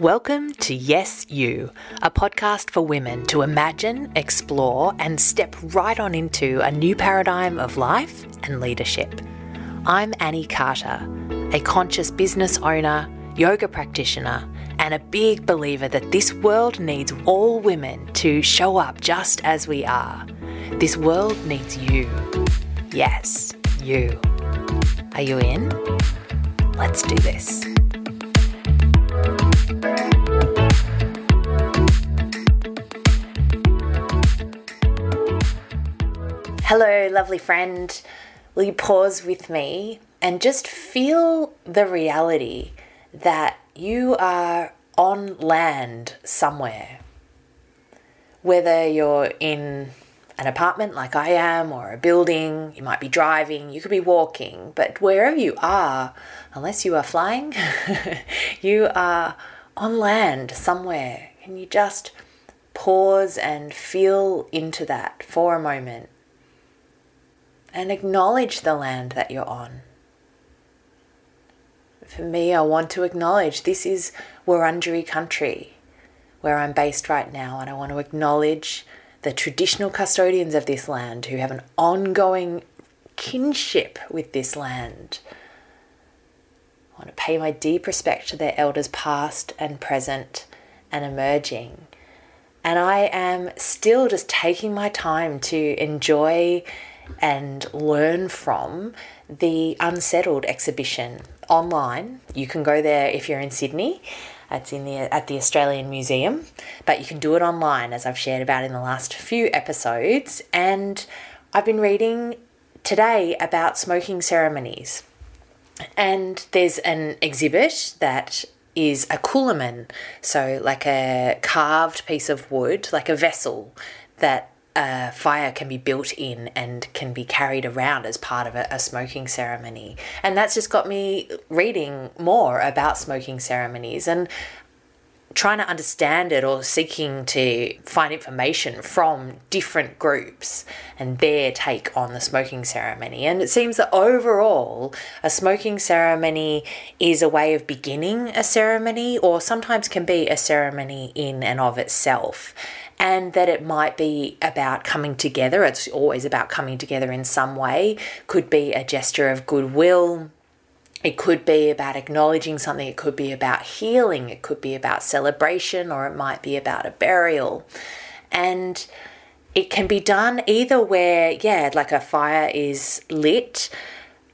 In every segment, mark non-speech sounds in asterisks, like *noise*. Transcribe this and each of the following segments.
Welcome to Yes You, a podcast for women to imagine, explore, and step right on into a new paradigm of life and leadership. I'm Annie Carter, a conscious business owner, yoga practitioner, and a big believer that this world needs all women to show up just as we are. This world needs you. Yes, you. Are you in? Let's do this. Hello, lovely friend. Will you pause with me and just feel the reality that you are on land somewhere? Whether you're in an apartment like I am, or a building, you might be driving, you could be walking, but wherever you are, unless you are flying, *laughs* you are on land somewhere. Can you just pause and feel into that for a moment? And acknowledge the land that you're on. For me, I want to acknowledge this is Wurundjeri country where I'm based right now, and I want to acknowledge the traditional custodians of this land who have an ongoing kinship with this land. I want to pay my deep respect to their elders, past and present and emerging. And I am still just taking my time to enjoy and learn from the Unsettled exhibition online. You can go there if you're in Sydney. It's in the at the Australian Museum, but you can do it online as I've shared about in the last few episodes. And I've been reading today about smoking ceremonies. And there's an exhibit that is a coolamon, so like a carved piece of wood, like a vessel that a fire can be built in and can be carried around as part of a, a, smoking ceremony. And that's just got me reading more about smoking ceremonies and trying to understand it or seeking to find information from different groups and their take on the smoking ceremony. And it seems that overall, a smoking ceremony is a way of beginning a ceremony or sometimes can be a ceremony in and of itself and that it might be about coming together. It's always about coming together in some way. Could be a gesture of goodwill. It could be about acknowledging something. It could be about healing. It could be about celebration, or it might be about a burial. And it can be done either where, yeah, like a fire is lit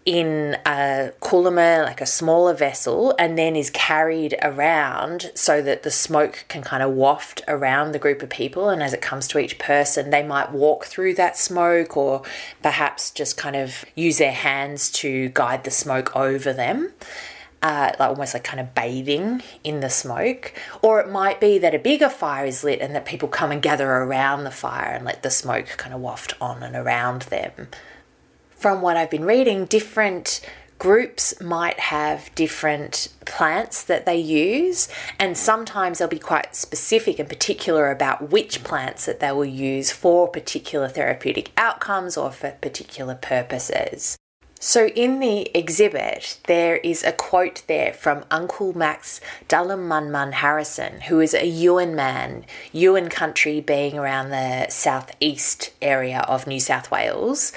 in a coolamon, like a smaller vessel, and then is carried around so that the smoke can kind of waft around the group of people. And as it comes to each person, they might walk through that smoke or perhaps just kind of use their hands to guide the smoke over them. Uh, like almost like kind of bathing in the smoke, or it might be that a bigger fire is lit and that people come and gather around the fire and let the smoke kind of waft on and around them from what I've been reading, different groups might have different plants that they use, and sometimes they'll be quite specific and particular about which plants that they will use for particular therapeutic outcomes or for particular purposes. So, in the exhibit, there is a quote there from Uncle Max Dulumunmun Harrison, who is a Yuin man, Yuin country being around the southeast area of New South Wales.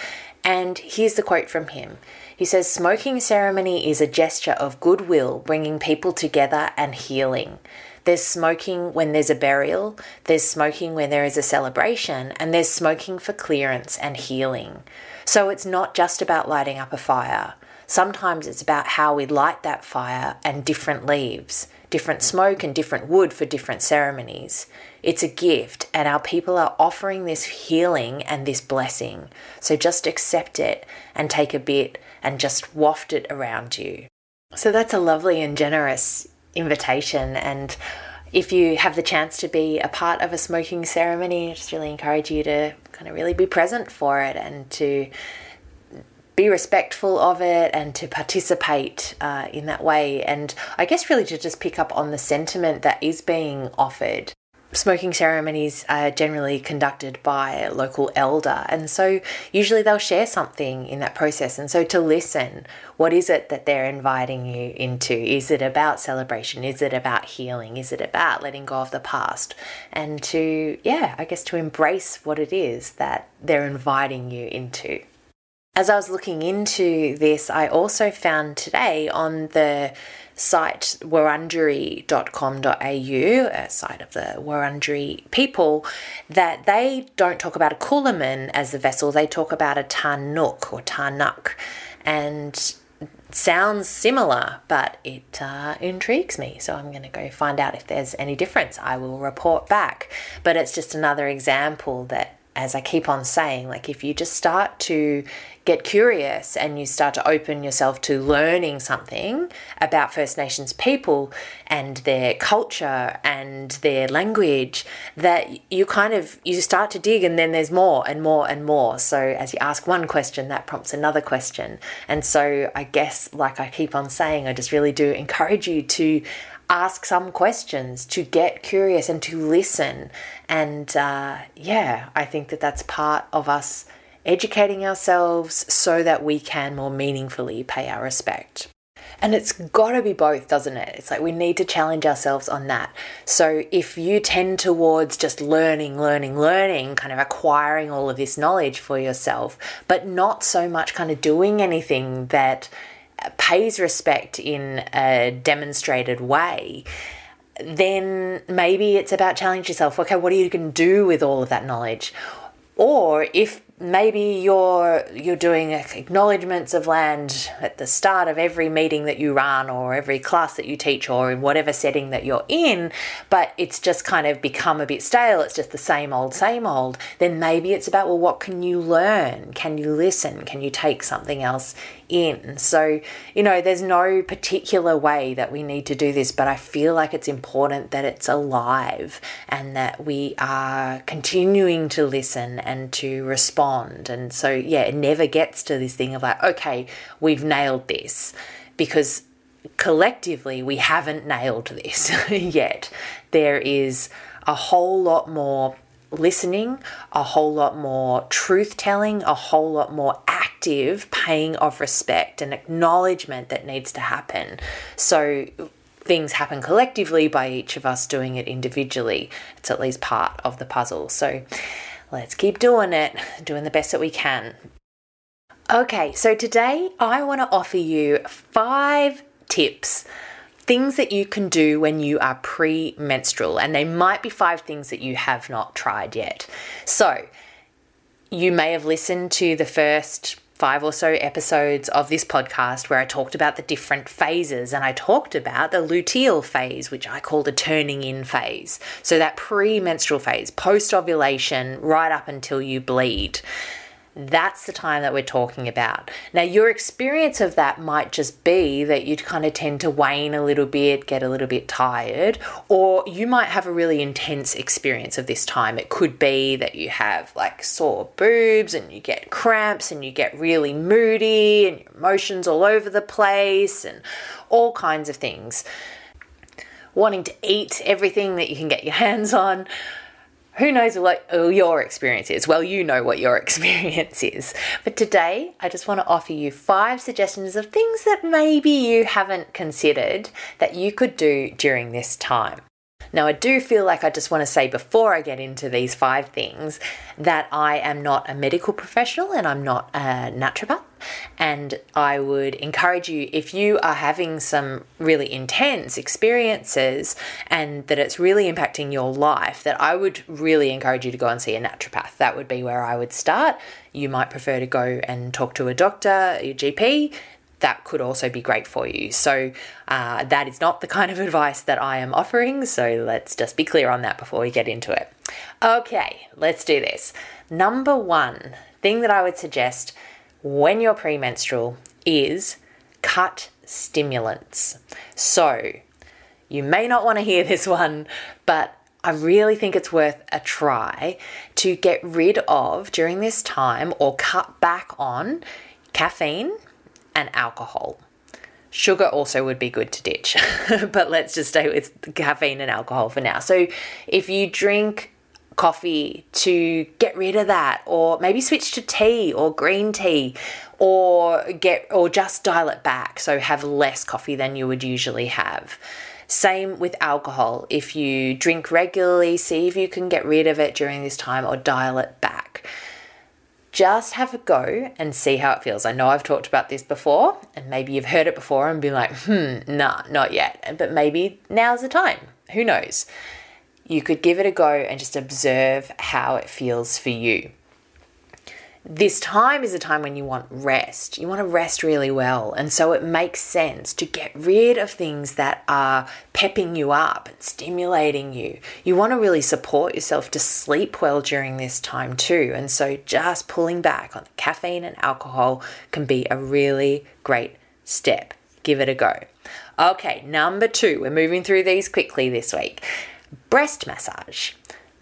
And here's the quote from him. He says, Smoking ceremony is a gesture of goodwill, bringing people together and healing. There's smoking when there's a burial, there's smoking when there is a celebration, and there's smoking for clearance and healing. So it's not just about lighting up a fire. Sometimes it's about how we light that fire and different leaves, different smoke and different wood for different ceremonies. It's a gift, and our people are offering this healing and this blessing. So just accept it and take a bit and just waft it around you. So that's a lovely and generous invitation. And if you have the chance to be a part of a smoking ceremony, I just really encourage you to kind of really be present for it and to be respectful of it and to participate uh, in that way. And I guess really to just pick up on the sentiment that is being offered smoking ceremonies are generally conducted by local elder, and so usually they'll share something in that process. And so to listen, what is it that they're inviting you into? Is it about celebration? Is it about healing? Is it about letting go of the past? And to, yeah, I guess to embrace what it is that they're inviting you into. As I was looking into this, I also found today on the site wurundjeri.com.au, a site of the Wurundjeri people, that they don't talk about a coolamon as the vessel, they talk about a tarnuk or tarnuk. And sounds similar, but it uh, intrigues me. So I'm going to go find out if there's any difference. I will report back. But it's just another example that as I keep on saying, like if you just start to get curious and you start to open yourself to learning something about First Nations people and their culture and their language, that you kind of you start to dig and then there's more and more and more. So as you ask one question, that prompts another question. And so I guess like I keep on saying, I just really do encourage you to ask some questions, to get curious and to listen. And uh, yeah, I think that that's part of us educating ourselves so that we can more meaningfully pay our respect. And it's got to be both, doesn't it? It's like we need to challenge ourselves on that. So if you tend towards just learning, learning, learning, kind of acquiring all of this knowledge for yourself, but not so much kind of doing anything that pays respect in a demonstrated way, then maybe it's about challenging yourself. Okay, what are you going to do with all of that knowledge? Or if maybe you're you're doing acknowledgements of land at the start of every meeting that you run or every class that you teach or in whatever setting that you're in but it's just kind of become a bit stale. It's just the same old same old. Then maybe it's about well what can you learn? Can you listen? Can you take something else in. So, you know, there's no particular way that we need to do this, but I feel like it's important that it's alive and that we are continuing to listen and to respond. And so, yeah, it never gets to this thing of like, okay, we've nailed this because collectively we haven't nailed this *laughs* yet. There is a whole lot more listening, a whole lot more truth telling, a whole lot more active paying of respect and acknowledgement that needs to happen. So things happen collectively by each of us doing it individually. It's at least part of the puzzle. So let's keep doing it, doing the best that we can. Okay, so today I want to offer you five tips things that you can do when you are pre menstrual, and they might be five things that you have not tried yet. So, you may have listened to the first five or so episodes of this podcast where I talked about the different phases and I talked about the luteal phase, which I call the turning in phase. So, that premenstrual phase, post ovulation, right up until you bleed. That's the time that we're talking about. Now, your experience of that might just be that you'd kind of tend to wane a little bit, get a little bit tired, or you might have a really intense experience of this time. It could be that you have like sore boobs and you get cramps and you get really moody and your emotions all over the place and all kinds of things. Wanting to eat everything that you can get your hands on who knows what your experience is? Well, you know what your *laughs* experience is. But today, I just want to offer you five suggestions of things that maybe you haven't considered that you could do during this time. Now, I do feel like I just want to say before I get into these five things that I am not a medical professional and I'm not a naturopath. And I would encourage you, if you are having some really intense experiences and that it's really impacting your life, that I would really encourage you to go and see a naturopath. That would be where I would start. You might prefer to go and talk to a doctor, your GP that could also be great for you. So, uh, that is not the kind of *laughs* advice that I am offering. So, let's just be clear on that before we get into it. Okay, let's do this. Number one thing that I would suggest when you're premenstrual is cut stimulants. So, you may not want to hear this *laughs* one, but I really think it's worth a try to get rid of during this time or cut back on caffeine and alcohol. Sugar also would be good to ditch, *laughs* but let's just stay with caffeine and alcohol for now. So, if you drink coffee to get rid of that or maybe switch to tea or green tea or get or just dial it back so have less coffee than you would usually have same with alcohol if you drink regularly see if you can get rid of it during this time or dial it back just have a go and see how it feels. I know I've talked about this before, and maybe you've heard it before and been like, hmm, nah, not yet. But maybe now's the time. Who knows? You could give it a go and just observe how it feels for you this time is a time when you want rest. You want to rest really well. And so it makes sense to get rid of things that are pepping you up and stimulating you. You want to really support yourself to sleep well during this time too. And so just pulling back on caffeine and alcohol can be a really great step. Give it a go. Okay, number two, we're moving through these quickly this week breast massage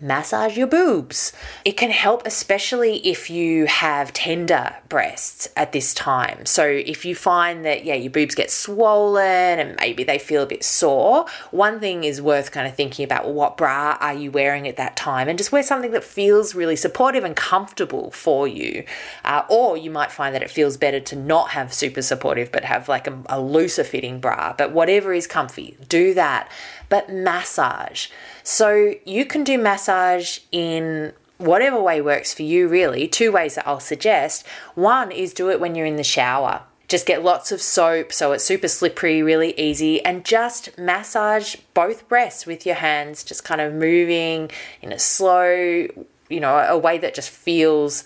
massage your boobs. It can help, especially if you have tender breasts at this time. So, if you find that, yeah, your boobs get swollen and maybe they feel a bit sore, one thing is worth kind of thinking about well, what bra are you wearing at that time and just wear something that feels really supportive and comfortable for you. Uh, or you might find that it feels better to not have super supportive but have like a, a looser fitting bra. But whatever is comfy, do that. But massage. So, you can do massage in whatever way works for you, really. Two ways that I'll suggest. One is do it when you're in the shower. Just get lots of soap so it's super slippery, really easy, and just massage both breasts with your hands, just kind of moving in a slow, you know, a way that just feels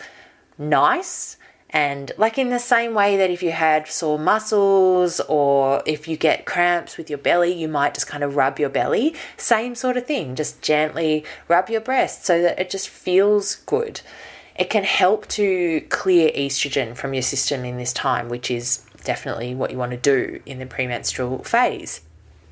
nice and like in the same way that if you had sore muscles or if you get cramps with your belly, you might just kind of rub your belly. Same sort of thing, just gently rub your breast so that it just feels good. It can help to clear estrogen from your system in this time, which is definitely what you want to do in the premenstrual phase.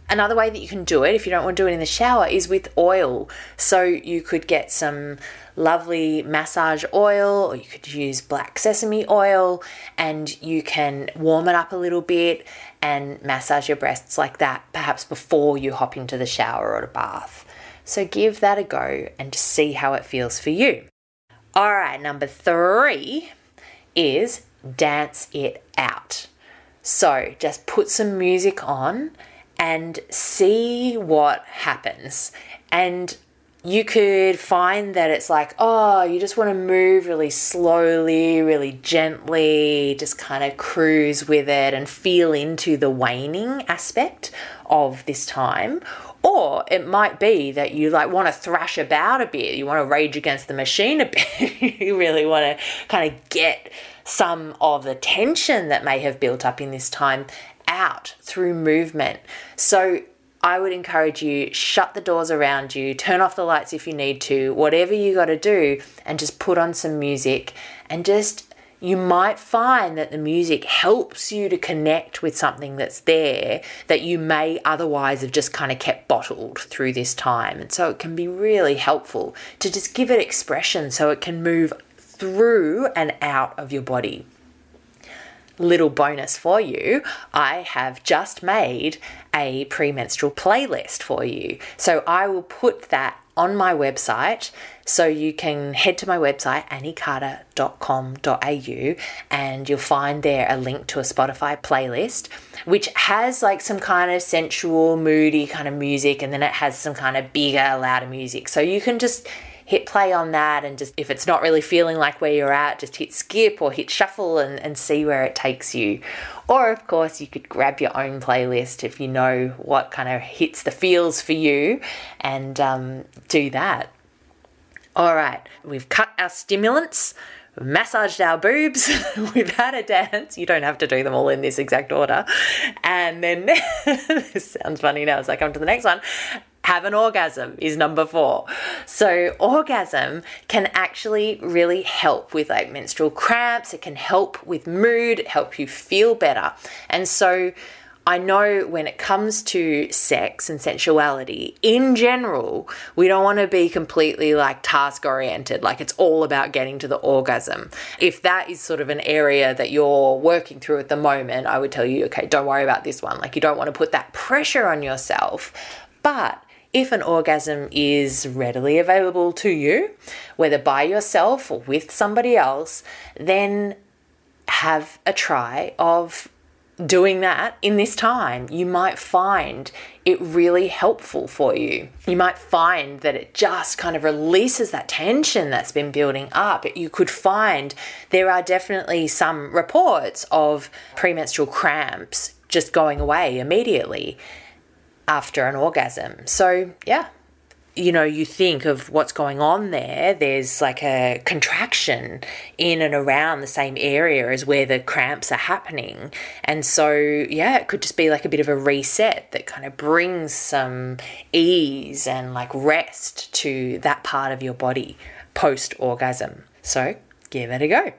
Another way that you can do it, if you don't want to do it in the shower, is with oil. So you could get some lovely massage oil, or you could use black sesame oil, and you can warm it up a little bit and massage your breasts like that, perhaps before you hop into the shower or a bath. So give that a go and see how it feels for you. All right, number three is dance it out. So just put some music on and see what happens. And you could find that it's like, oh, you just want to move really slowly, really gently, just kind of cruise with it and feel into the waning aspect of this time. Or it might be that you like want to thrash about a bit, you want to rage against the machine a *laughs* bit, you really want to kind of get some of the tension that may have built up in this time out through movement. So I would encourage you shut the doors around you, turn off the lights if you need to, whatever you got to do and just put on some music and just you might find that the music helps you to connect with something that's there that you may otherwise have just kind of kept bottled through this time. And so it can be really helpful to just give it expression so it can move through and out of your body little bonus for you, I have just made a premenstrual playlist for you. So I will put that on my website so you can head to my website anniecarter.com.au and you'll find there a link to a Spotify playlist which has like some kind of sensual moody kind of music and then it has some kind of bigger louder music so you can just hit play on that and just if it's not really feeling like where you're at, just hit skip or hit shuffle and, and see where it takes you. Or of course you could grab your own playlist if you know what kind of hits the feels for you and um, do that. All right, we've cut our stimulants massaged our boobs, *laughs* we've had a dance. You don't have to do them all in this exact order. And then *laughs* this sounds funny now as I come to the next one have an orgasm is number four. So, orgasm can actually really help with like menstrual cramps, it can help with mood, help you feel better. And so, I know when it comes to sex and sensuality in general, we don't want to be completely like task oriented, like it's all about getting to the orgasm. If that is sort of an area that you're working through at the moment, I would tell you, okay, don't worry about this one. Like you don't want to put that pressure on yourself. But if an orgasm is readily available to you, whether by yourself or with somebody else, then have a try of doing that in this time, you might find it really helpful for you. You might find that it just kind of releases that tension that's been building up. You could find there are definitely some reports of premenstrual cramps just going away immediately after an orgasm. So, yeah, you know, you think of what's going on there, there's like a contraction in and around the same area as where the cramps are happening. And so, yeah, it could just be like a bit of a reset that kind of brings some ease and like rest to that part of your body post orgasm. So, give it a go.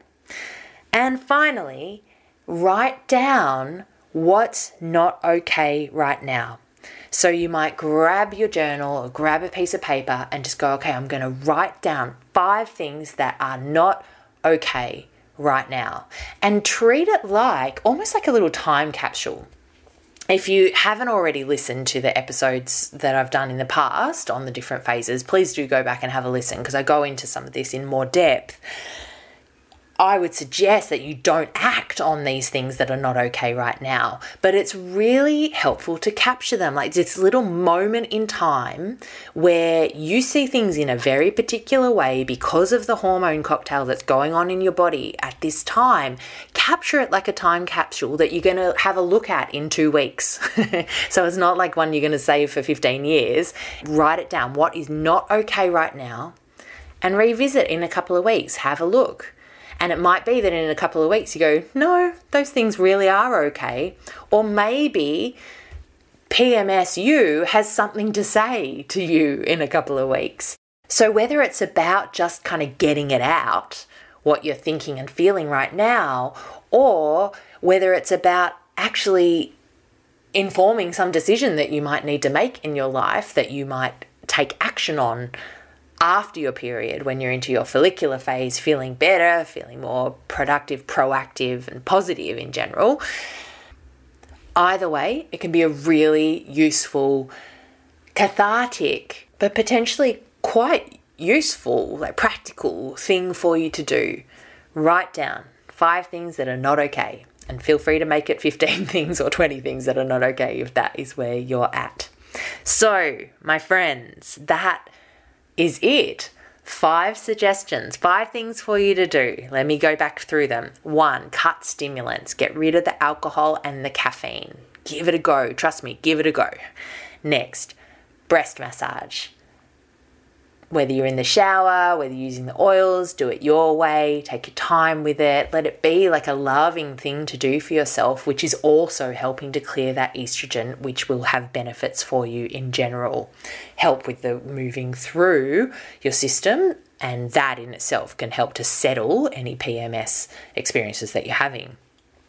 And finally, write down what's not okay right now. So you might grab your journal or grab a piece of paper and just go, okay, I'm going to write down five things that are not okay right now and treat it like almost like a little time capsule. If you haven't already listened to the episodes that I've done in the past on the different phases, please do go back and have a listen because I go into some of this in more depth. I would suggest that you don't act on these things that are not okay right now. But it's really helpful to capture them, like this little moment in time where you see things in a very particular way because of the hormone cocktail that's going on in your body at this time. Capture it like a time capsule that you're going to have a look at in two weeks. *laughs* so it's not like one you're going to save for 15 years. Write it down. What is not okay right now? And revisit in a couple of weeks. Have a look and it might be that in a couple of weeks you go, no, those things really are okay. Or maybe PMSU has something to say to you in a couple of weeks. So whether it's about just kind of getting it out, what you're thinking and feeling right now, or whether it's about actually informing some decision that you might need to make in your life that you might take action on after your period, when you're into your follicular phase, feeling better, feeling more productive, proactive, and positive in general. Either way, it can be a really useful, cathartic, but potentially quite useful, like practical thing for you to do. Write down five things that are not okay, and feel free to make it 15 *laughs* things or 20 things that are not okay if that is where you're at. So, my friends, that is it. Five suggestions, five things for you to do. Let me go back through them. One, cut stimulants, get rid of the alcohol and the caffeine. Give it a go. Trust me, give it a go. Next, breast massage whether you're in the shower, whether you're using the oils, do it your way, take your time with it. Let it be like a loving thing to do for yourself, which is also helping to clear that estrogen, which will have benefits for you in general. Help with the moving through your system, and that in itself can help to settle any PMS experiences that you're having.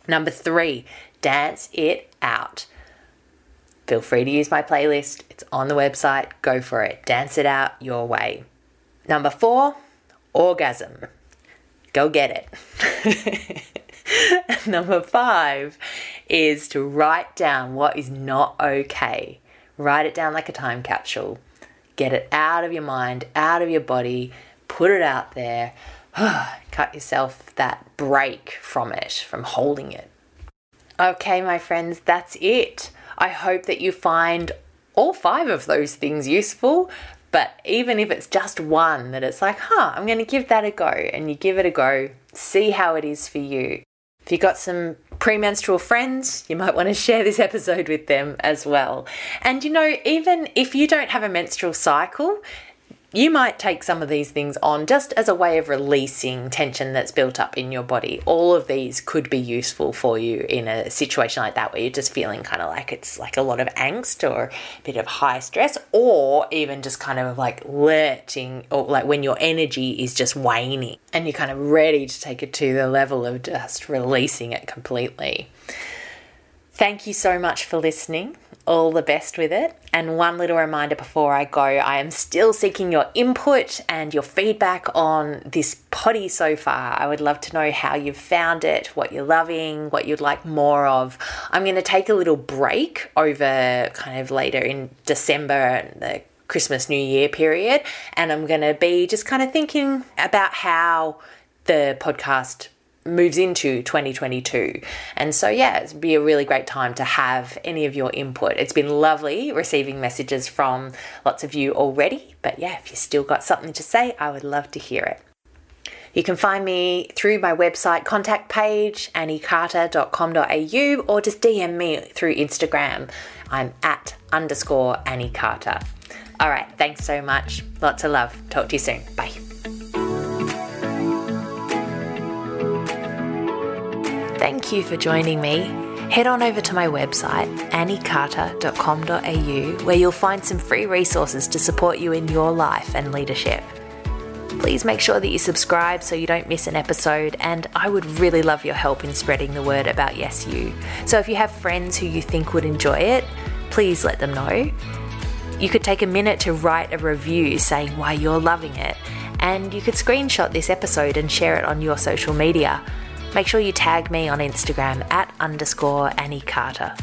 Number three, dance it out feel free to use my playlist. It's on the website. Go for it. Dance it out your way. Number four, orgasm. Go get it. *laughs* Number five is to write down what is not okay. Write it down like a time capsule. Get it out of your mind, out of your body, put it out there. *sighs* Cut yourself that break from it, from holding it. Okay, my friends, that's it. I hope that you find all five of those things useful. But even if it's just one, that it's like, huh, I'm going to give that a go, and you give it a go, see how it is for you. If you've got some premenstrual friends, you might want to share this episode with them as well. And you know, even if you don't have a menstrual cycle, you might take some of these things on just as a way of releasing tension that's built up in your body. All of these could be useful for you in a situation like that where you're just feeling kind of like it's like a lot of angst or a bit of high stress, or even just kind of like lurching or like when your energy is just waning and you're kind of ready to take it to the level of just releasing it completely. Thank you so much for listening. All the best with it. And one little reminder before I go I am still seeking your input and your feedback on this potty so far. I would love to know how you've found it, what you're loving, what you'd like more of. I'm going to take a little break over kind of later in December, and the Christmas New Year period, and I'm going to be just kind of thinking about how the podcast moves into 2022. And so, yeah, it'd be a really great time to have any of your input. It's been lovely receiving messages from lots of you already, but yeah, if you still got something to say, I would love to hear it. You can find me through my website contact page, anniecarter.com.au, or just DM me through Instagram. I'm at underscore Annie Carter. All right, thanks so much. Lots of love. Talk to you soon. Bye. Thank you for joining me. Head on over to my website, anniecarter.com.au, where you'll find some free resources to support you in your life and leadership. Please make sure that you subscribe so you don't miss an episode, and I would really love your help in spreading the word about Yes You. So if you have friends who you think would enjoy it, please let them know. You could take a minute to write a review saying why you're loving it, and you could screenshot this episode and share it on your social media. Make sure you tag me on Instagram at underscore Annie Carter.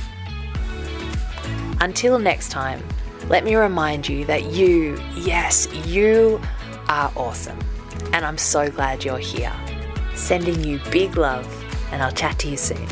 Until next time, let me remind you that you, yes, you are awesome. And I'm so glad you're here. Sending you big love, and I'll chat to you soon.